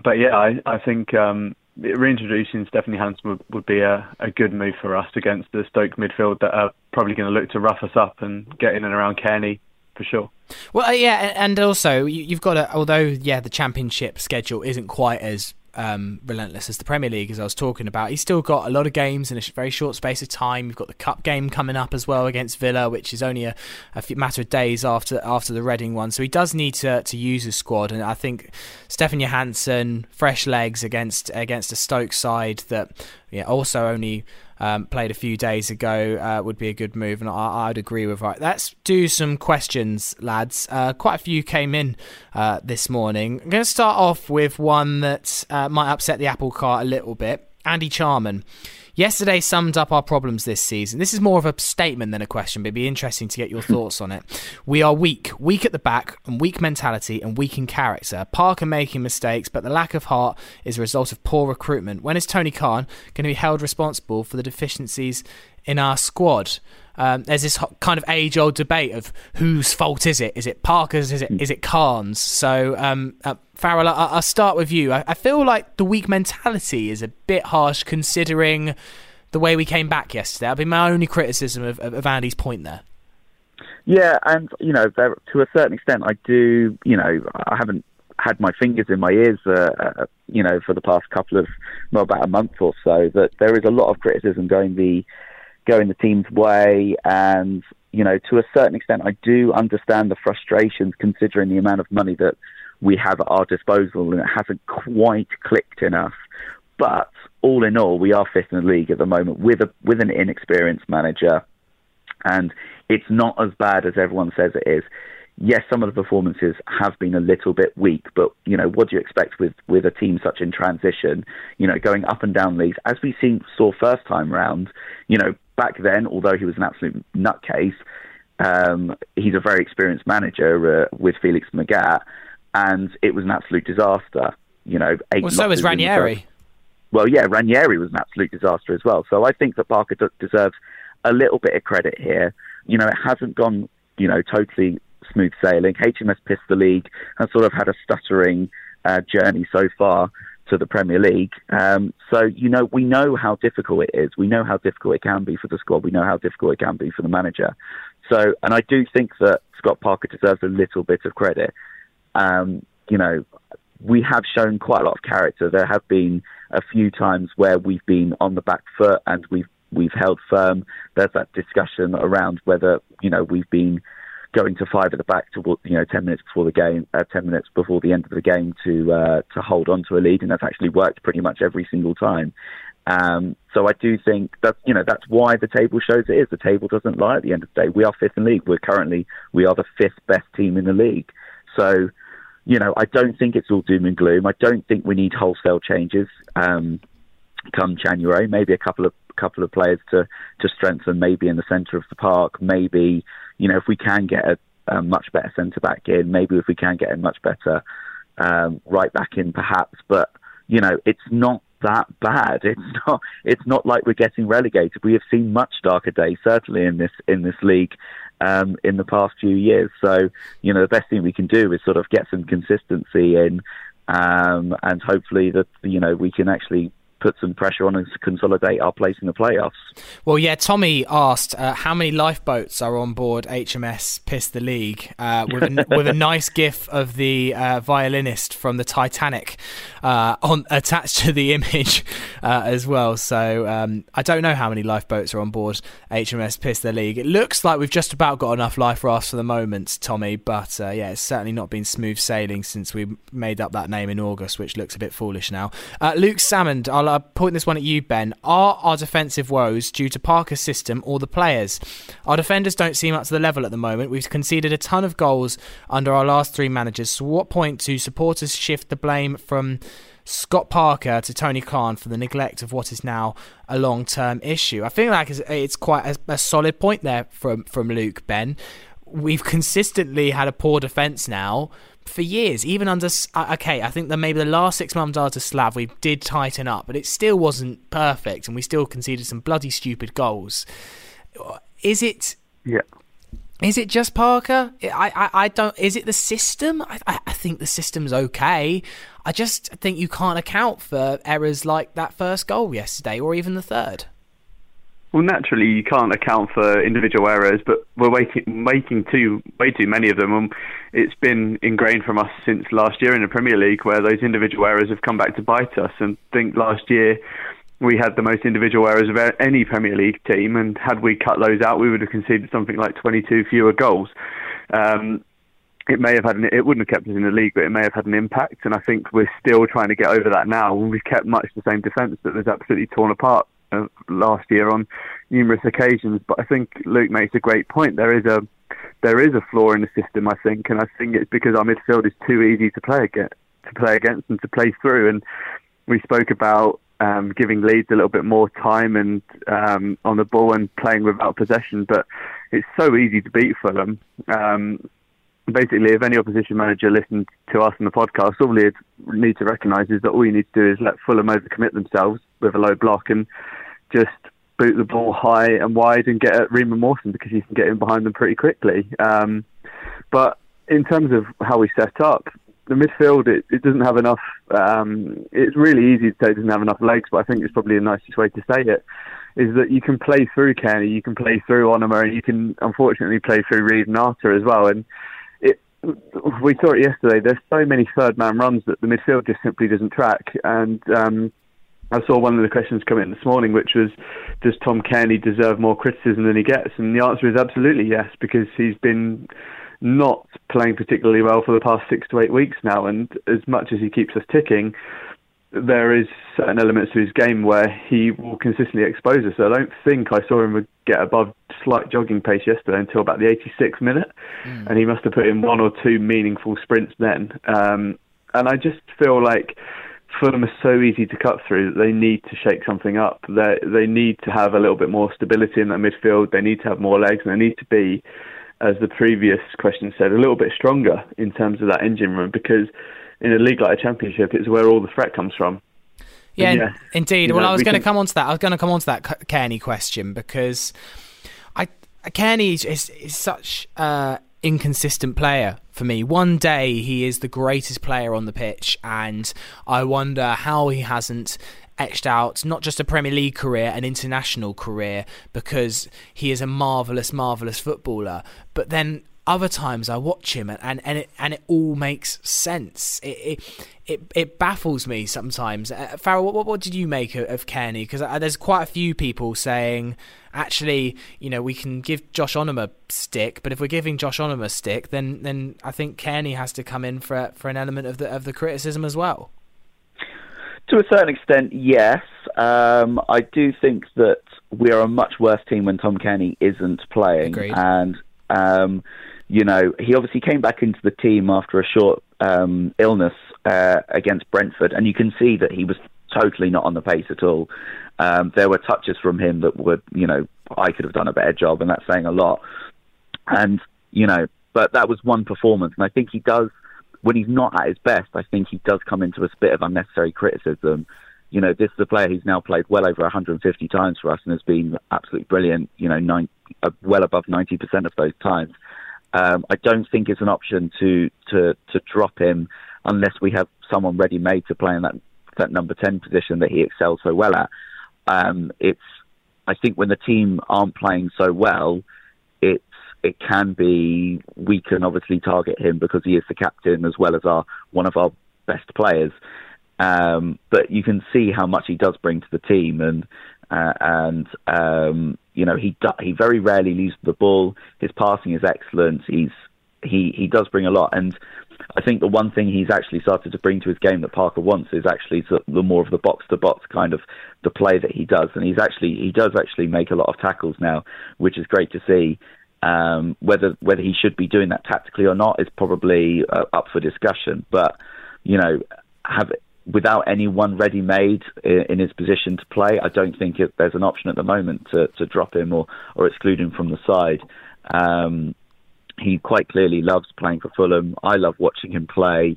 but yeah, I, I think um, reintroducing Stefan Johansen would, would be a, a good move for us against the Stoke midfield that are probably going to look to rough us up and get in and around Cairney for sure. Well, uh, yeah, and also you've got to, although yeah, the championship schedule isn't quite as um, relentless as the Premier League, as I was talking about. He's still got a lot of games in a very short space of time. You've got the cup game coming up as well against Villa, which is only a, a matter of days after after the Reading one. So he does need to to use his squad, and I think Stefan Johansen, fresh legs against against a Stoke side that yeah also only um, played a few days ago uh, would be a good move, and I, would agree with right. Let's do some questions, lads. Uh, quite a few came in uh, this morning. I'm going to start off with one that uh, might upset the apple cart a little bit. Andy Charman. Yesterday summed up our problems this season. This is more of a statement than a question, but it'd be interesting to get your thoughts on it. We are weak, weak at the back, and weak mentality, and weak in character. Parker making mistakes, but the lack of heart is a result of poor recruitment. When is Tony Khan going to be held responsible for the deficiencies in our squad? Um, there's this kind of age-old debate of whose fault is it? Is it Parker's? Is it is it Khan's? So, um, uh, Farrell, I- will start with you. I-, I feel like the weak mentality is a bit harsh considering the way we came back yesterday. That'd be my only criticism of, of, of Andy's point there. Yeah, and you know, there, to a certain extent, I do. You know, I haven't had my fingers in my ears, uh, uh, you know, for the past couple of, well, about a month or so. That there is a lot of criticism going the going the team's way. And, you know, to a certain extent, I do understand the frustrations considering the amount of money that we have at our disposal and it hasn't quite clicked enough. But all in all, we are fifth in the league at the moment with a with an inexperienced manager, and it's not as bad as everyone says it is. Yes, some of the performances have been a little bit weak, but you know, what do you expect with with a team such in transition? You know, going up and down leagues, as we seen saw first time round. You know, back then, although he was an absolute nutcase, um, he's a very experienced manager uh, with Felix Magath, and it was an absolute disaster. You know, eight well, so was Ranieri. Well, yeah, Ranieri was an absolute disaster as well. So I think that Parker deserves a little bit of credit here. You know, it hasn't gone, you know, totally smooth sailing. HMS Piss the League has sort of had a stuttering uh, journey so far to the Premier League. Um, so, you know, we know how difficult it is. We know how difficult it can be for the squad. We know how difficult it can be for the manager. So, and I do think that Scott Parker deserves a little bit of credit. Um, you know, we have shown quite a lot of character. There have been a few times where we've been on the back foot and we've we've held firm. There's that discussion around whether you know we've been going to five at the back to you know ten minutes before the game, uh, ten minutes before the end of the game to uh, to hold on to a lead, and that's actually worked pretty much every single time. Um, so I do think that you know that's why the table shows it is. The table doesn't lie at the end of the day. We are fifth in the league. We're currently we are the fifth best team in the league. So you know I don't think it's all doom and gloom. I don't think we need wholesale changes. Um, come January, maybe a couple of couple of players to to strengthen, maybe in the centre of the park, maybe you know if we can get a, a much better centre back in, maybe if we can get a much better um, right back in, perhaps. But you know it's not that bad. It's not. It's not like we're getting relegated. We have seen much darker days, certainly in this in this league, um, in the past few years. So you know, the best thing we can do is sort of get some consistency in, um, and hopefully that you know we can actually put some pressure on us to consolidate our place in the playoffs. Well, yeah, Tommy asked uh, how many lifeboats are on board HMS Piss the League uh, with, a, with a nice gif of the uh, violinist from the Titanic uh, on attached to the image uh, as well. So um, I don't know how many lifeboats are on board HMS Piss the League. It looks like we've just about got enough life rafts for the moment, Tommy, but uh, yeah, it's certainly not been smooth sailing since we made up that name in August, which looks a bit foolish now. Luke Salmond, I'll uh, point this one at you, Ben. Are our defensive woes due to Parker's system or the players? Our defenders don't seem up to the level at the moment. We've conceded a ton of goals under our last three managers. So, what point do supporters shift the blame from Scott Parker to Tony Khan for the neglect of what is now a long term issue? I feel like it's quite a, a solid point there from, from Luke, Ben. We've consistently had a poor defence now for years, even under uh, okay, I think that maybe the last six months after Slav we did tighten up, but it still wasn't perfect, and we still conceded some bloody stupid goals. Is it? Yeah. Is it just Parker? I, I, I don't. Is it the system? I, I think the system's okay. I just think you can't account for errors like that first goal yesterday, or even the third. Well, naturally, you can't account for individual errors, but we're making, making too way too many of them. And it's been ingrained from us since last year in the Premier League, where those individual errors have come back to bite us. And I think last year we had the most individual errors of any Premier League team, and had we cut those out, we would have conceded something like 22 fewer goals. Um, it may have had an, it wouldn't have kept us in the league, but it may have had an impact. And I think we're still trying to get over that now. We've kept much the same defence that was absolutely torn apart uh, last year on numerous occasions. But I think Luke makes a great point. There is a there is a flaw in the system, I think, and I think it's because our midfield is too easy to play against, to play against and to play through. And we spoke about um, giving Leeds a little bit more time and um, on the ball and playing without possession, but it's so easy to beat Fulham. Um, basically, if any opposition manager listened to us on the podcast, all they need to recognise is that all you need to do is let Fulham overcommit themselves with a low block and just boot the ball high and wide and get at Ream and Mawson because you can get in behind them pretty quickly. Um, but in terms of how we set up, the midfield it, it doesn't have enough. Um, it's really easy to say it doesn't have enough legs, but I think it's probably the nicest way to say it. Is that you can play through Cairney, you can play through Onomah, and you can unfortunately play through Reed and Arter as well. And we saw it yesterday. There's so many third man runs that the midfield just simply doesn't track, and um, I saw one of the questions come in this morning, which was, does Tom Cairney deserve more criticism than he gets? And the answer is absolutely yes, because he's been not playing particularly well for the past six to eight weeks now. And as much as he keeps us ticking, there is certain elements to his game where he will consistently expose us. I don't think I saw him get above slight jogging pace yesterday until about the 86th minute, mm. and he must have put in one or two meaningful sprints then. Um, and I just feel like Fulham are so easy to cut through that they need to shake something up. They they need to have a little bit more stability in that midfield. They need to have more legs, and they need to be, as the previous question said, a little bit stronger in terms of that engine room because in a league like a championship, it's where all the threat comes from. Yeah, yeah indeed. Well, know, I was going to come on to that. I was going to come on to that Cairney question because I Cairney is, is, is such an inconsistent player for me. One day he is the greatest player on the pitch, and I wonder how he hasn't etched out not just a Premier League career, an international career, because he is a marvellous, marvellous footballer. But then other times I watch him and, and, and it and it all makes sense. It it it, it baffles me sometimes. Uh, Farrell, what, what did you make of, of Cairney? Because uh, there's quite a few people saying, actually, you know, we can give Josh Onomah stick, but if we're giving Josh Onomah stick, then then I think Cairney has to come in for for an element of the of the criticism as well. To a certain extent, yes. Um, I do think that we are a much worse team when Tom Cairney isn't playing, Agreed. and um, you know, he obviously came back into the team after a short um, illness uh, against Brentford, and you can see that he was totally not on the pace at all. Um, there were touches from him that were, you know, I could have done a better job, and that's saying a lot. And you know, but that was one performance, and I think he does when he's not at his best. I think he does come into a bit of unnecessary criticism. You know, this is a player who's now played well over 150 times for us and has been absolutely brilliant. You know, nine, uh, well above 90% of those times. Um, I don't think it's an option to to to drop him unless we have someone ready made to play in that that number ten position that he excels so well at. Um, it's I think when the team aren't playing so well, it's it can be we can obviously target him because he is the captain as well as our one of our best players. Um, but you can see how much he does bring to the team, and uh, and um, you know he he very rarely loses the ball. His passing is excellent. He's he he does bring a lot, and I think the one thing he's actually started to bring to his game that Parker wants is actually the more of the box to box kind of the play that he does, and he's actually he does actually make a lot of tackles now, which is great to see. Um, whether whether he should be doing that tactically or not is probably uh, up for discussion, but you know have without anyone ready made in his position to play, I don't think it, there's an option at the moment to, to drop him or, or exclude him from the side. Um, he quite clearly loves playing for Fulham. I love watching him play.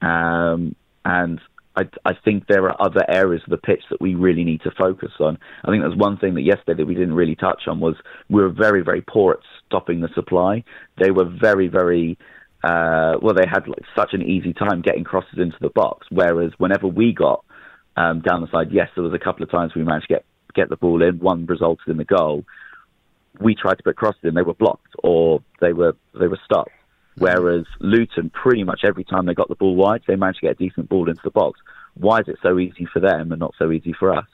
Um, and I, I, think there are other areas of the pitch that we really need to focus on. I think there's one thing that yesterday that we didn't really touch on was we were very, very poor at stopping the supply. They were very, very uh, well, they had like, such an easy time getting crosses into the box. Whereas whenever we got um, down the side, yes, there was a couple of times we managed to get get the ball in. One resulted in the goal. We tried to put crosses in, they were blocked or they were they were stopped. Whereas Luton, pretty much every time they got the ball wide, they managed to get a decent ball into the box. Why is it so easy for them and not so easy for us?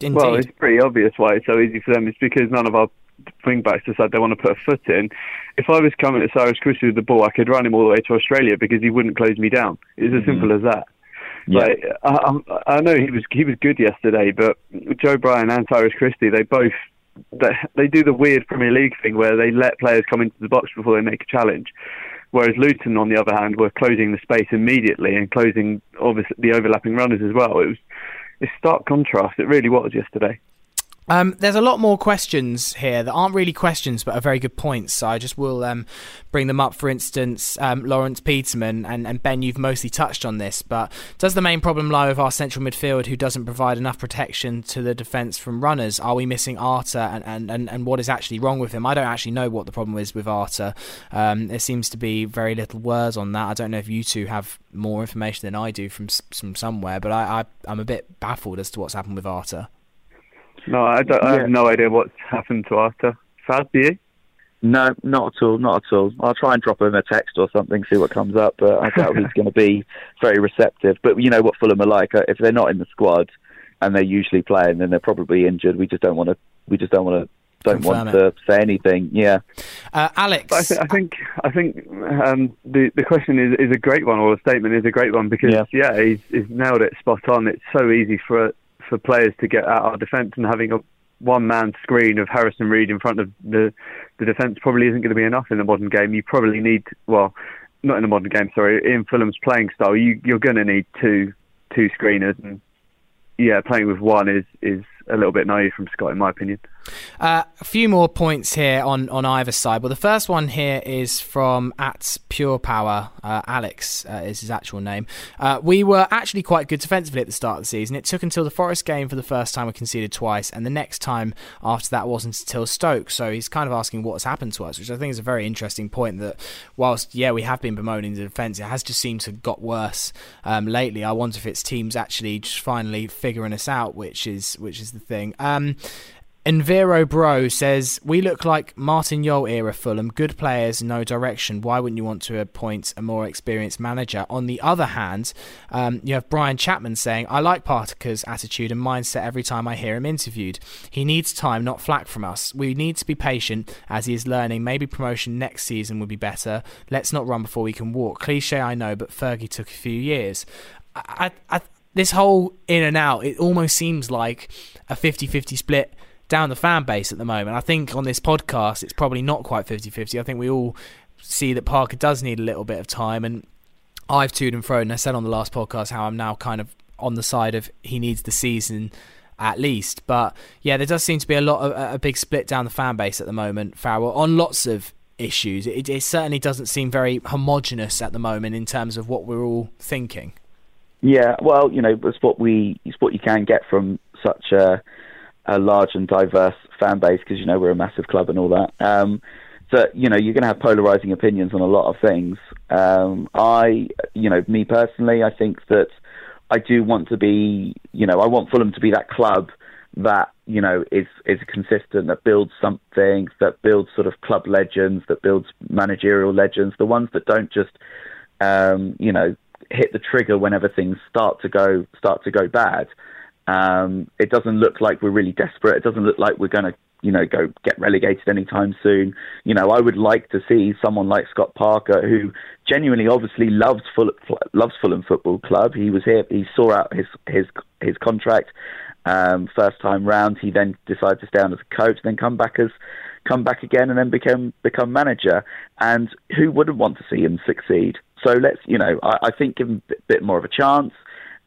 Indeed. Well, it's pretty obvious why it's so easy for them. It's because none of our wing backs decide they want to put a foot in. If I was coming at Cyrus Christie with the ball, I could run him all the way to Australia because he wouldn't close me down. It's as mm-hmm. simple as that. Yeah. Like, I, I know he was he was good yesterday, but Joe Bryan and Cyrus Christie, they both they, they do the weird Premier League thing where they let players come into the box before they make a challenge. Whereas Luton, on the other hand, were closing the space immediately and closing obviously the overlapping runners as well. It was it's stark contrast. It really was yesterday. Um, there's a lot more questions here that aren't really questions but are very good points. So I just will um, bring them up. For instance, um, Lawrence Peterman and, and, Ben, you've mostly touched on this, but does the main problem lie with our central midfield who doesn't provide enough protection to the defence from runners? Are we missing Arter and, and, and, and what is actually wrong with him? I don't actually know what the problem is with Arter. Um, there seems to be very little words on that. I don't know if you two have more information than I do from, from somewhere, but I, I, I'm a bit baffled as to what's happened with Arter. No, I, don't, I have no idea what's happened to Arter. Faz, do you? No, not at all, not at all. I'll try and drop him a text or something, see what comes up, but I doubt he's going to be very receptive. But you know what Fulham are like. Uh, if they're not in the squad and they're usually playing, then they're probably injured. We just don't want to. We just don't want to don't want to say anything. Yeah, uh, Alex. I, th- I, think I think um, the the question is, is a great one, or the statement is a great one because yeah, yeah he's, he's nailed it spot on. It's so easy for for players to get out our defence and having a one man screen of Harrison Reed in front of the the defence probably isn't going to be enough in the modern game. You probably need well, not in the modern game. Sorry, in Fulham's playing style, you you're going to need two two screeners, and yeah, playing with one is is a little bit naive from Scott, in my opinion. Uh, a few more points here on, on either side. Well, the first one here is from at Pure Power. Uh, Alex uh, is his actual name. Uh, we were actually quite good defensively at the start of the season. It took until the Forest game for the first time we conceded twice, and the next time after that wasn't until Stoke. So he's kind of asking what's happened to us, which I think is a very interesting point. That whilst yeah we have been bemoaning the defence, it has just seemed to have got worse um, lately. I wonder if it's teams actually just finally figuring us out, which is which is the thing. Um, Enviro Bro says, We look like Martin Jol era Fulham. Good players, no direction. Why wouldn't you want to appoint a more experienced manager? On the other hand, um, you have Brian Chapman saying, I like Partaker's attitude and mindset every time I hear him interviewed. He needs time, not flack from us. We need to be patient as he is learning. Maybe promotion next season would be better. Let's not run before we can walk. Cliche, I know, but Fergie took a few years. I, I, this whole in and out, it almost seems like a 50 50 split down the fan base at the moment. I think on this podcast, it's probably not quite 50 50. I think we all see that Parker does need a little bit of time. And I've toed and fro, and I said on the last podcast how I'm now kind of on the side of he needs the season at least. But yeah, there does seem to be a lot of a big split down the fan base at the moment, Farrell, on lots of issues. It, it certainly doesn't seem very homogenous at the moment in terms of what we're all thinking. Yeah, well, you know, it's what we it's what you can get from such a a large and diverse fan base because you know we're a massive club and all that. Um, so you know you're going to have polarizing opinions on a lot of things. Um, I, you know, me personally, I think that I do want to be, you know, I want Fulham to be that club that you know is is consistent, that builds something, that builds sort of club legends, that builds managerial legends, the ones that don't just, um, you know, hit the trigger whenever things start to go start to go bad. Um, it doesn't look like we're really desperate. It doesn't look like we're going to, you know, go get relegated anytime soon. You know, I would like to see someone like Scott Parker, who genuinely, obviously loves Fulham, loves Fulham Football Club. He was here. He saw out his his his contract um, first time round. He then decided to stay on as a coach, then come back as come back again, and then become become manager. And who wouldn't want to see him succeed? So let's, you know, I, I think give him a bit more of a chance.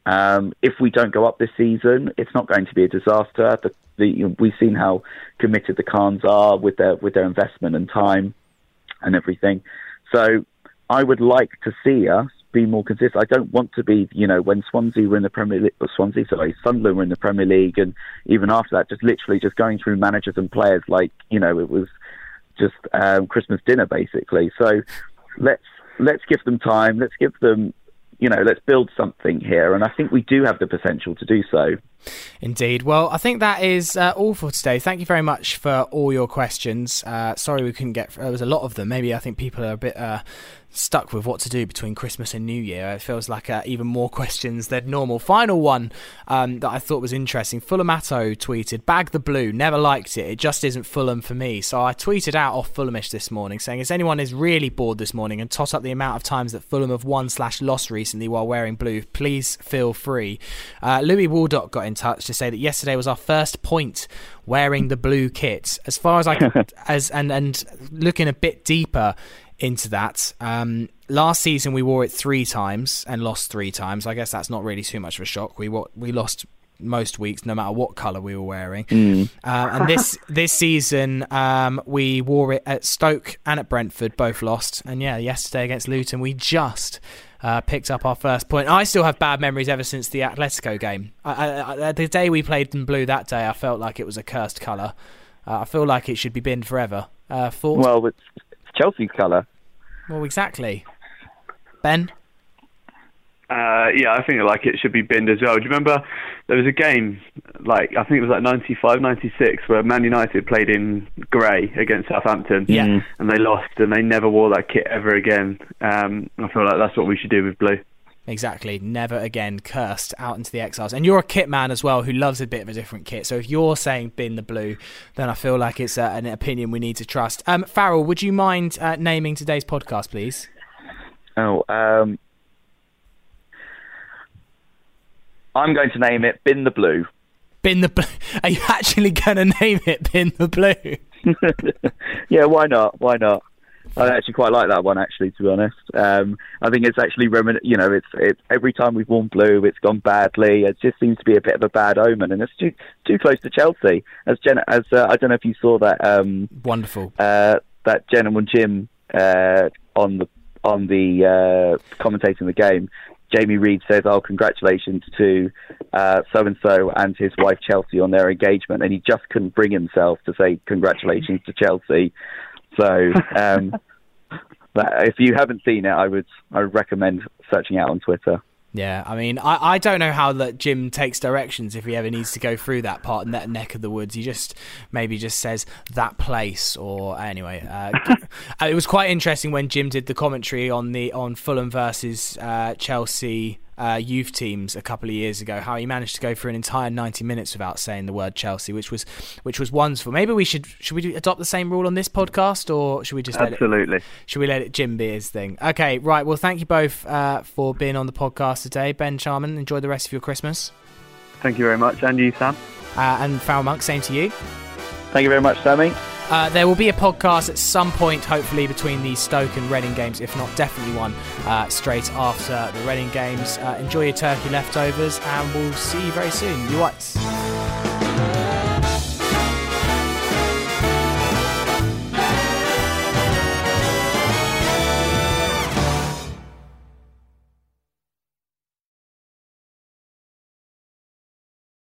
Um, if we don't go up this season, it's not going to be a disaster. The, the, you know, we've seen how committed the Khans are with their with their investment and time and everything. So I would like to see us be more consistent. I don't want to be, you know, when Swansea were in the Premier League, Swansea, sorry, Sunderland were in the Premier League, and even after that, just literally just going through managers and players like, you know, it was just um, Christmas dinner basically. So let's let's give them time. Let's give them you know, let's build something here. And I think we do have the potential to do so. Indeed. Well, I think that is uh, all for today. Thank you very much for all your questions. Uh, sorry we couldn't get. There was a lot of them. Maybe I think people are a bit uh, stuck with what to do between Christmas and New Year. It feels like uh, even more questions than normal. Final one um, that I thought was interesting. Fulhamato tweeted, "Bag the blue. Never liked it. It just isn't Fulham for me." So I tweeted out off Fulhamish this morning, saying, "If anyone is really bored this morning and tot up the amount of times that Fulham have won slash lost recently while wearing blue, please feel free." Uh, Louis Waldock got in touch to say that yesterday was our first point wearing the blue kit. As far as I as and and looking a bit deeper into that. Um, last season we wore it three times and lost three times. I guess that's not really too much of a shock. We we lost most weeks, no matter what color we were wearing. Mm. Uh, and this this season, um, we wore it at Stoke and at Brentford, both lost. And yeah, yesterday against Luton, we just. Uh, picked up our first point. I still have bad memories ever since the Atletico game. I, I, I, the day we played in blue that day, I felt like it was a cursed colour. Uh, I feel like it should be binned forever. Uh, Well, it's Chelsea's colour. Well, exactly. Ben? Uh, yeah, I think like it should be binned as well. Do you remember there was a game like I think it was like 95, 96 where Man United played in grey against Southampton, yeah. and they lost, and they never wore that kit ever again. Um, I feel like that's what we should do with blue. Exactly. Never again cursed out into the exiles. And you're a kit man as well who loves a bit of a different kit. So if you're saying bin the blue, then I feel like it's uh, an opinion we need to trust. Um, Farrell, would you mind uh, naming today's podcast, please? Oh, um, I'm going to name it Bin the Blue. Bin the blue. Are you actually going to name it Bin the blue? yeah, why not? Why not? I actually quite like that one, actually, to be honest. Um, I think it's actually, remin- you know, it's, it's every time we've worn blue, it's gone badly. It just seems to be a bit of a bad omen, and it's too too close to Chelsea. As Jen, as uh, I don't know if you saw that. Um, Wonderful. Uh, that gentleman Jim uh, on the on the uh, commentating the game. Jamie Reed says, "Oh, congratulations to so and so and his wife Chelsea on their engagement," and he just couldn't bring himself to say congratulations to Chelsea. So, um, if you haven't seen it, I would I would recommend searching out on Twitter. Yeah, I mean, I, I don't know how that Jim takes directions if he ever needs to go through that part in that neck of the woods. He just maybe just says that place or anyway. Uh, it was quite interesting when Jim did the commentary on the on Fulham versus uh, Chelsea uh, youth teams a couple of years ago. How he managed to go for an entire ninety minutes without saying the word Chelsea, which was which was wonderful. Maybe we should should we adopt the same rule on this podcast, or should we just absolutely? It, should we let it Jim be his thing? Okay, right. Well, thank you both uh, for being on the podcast today, Ben Charman. Enjoy the rest of your Christmas. Thank you very much, and you, Sam. Uh, and Farrell Monk, same to you. Thank you very much, Sammy. Uh, there will be a podcast at some point, hopefully, between the Stoke and Reading games, if not definitely one uh, straight after the Reading games. Uh, enjoy your turkey leftovers, and we'll see you very soon. You whites.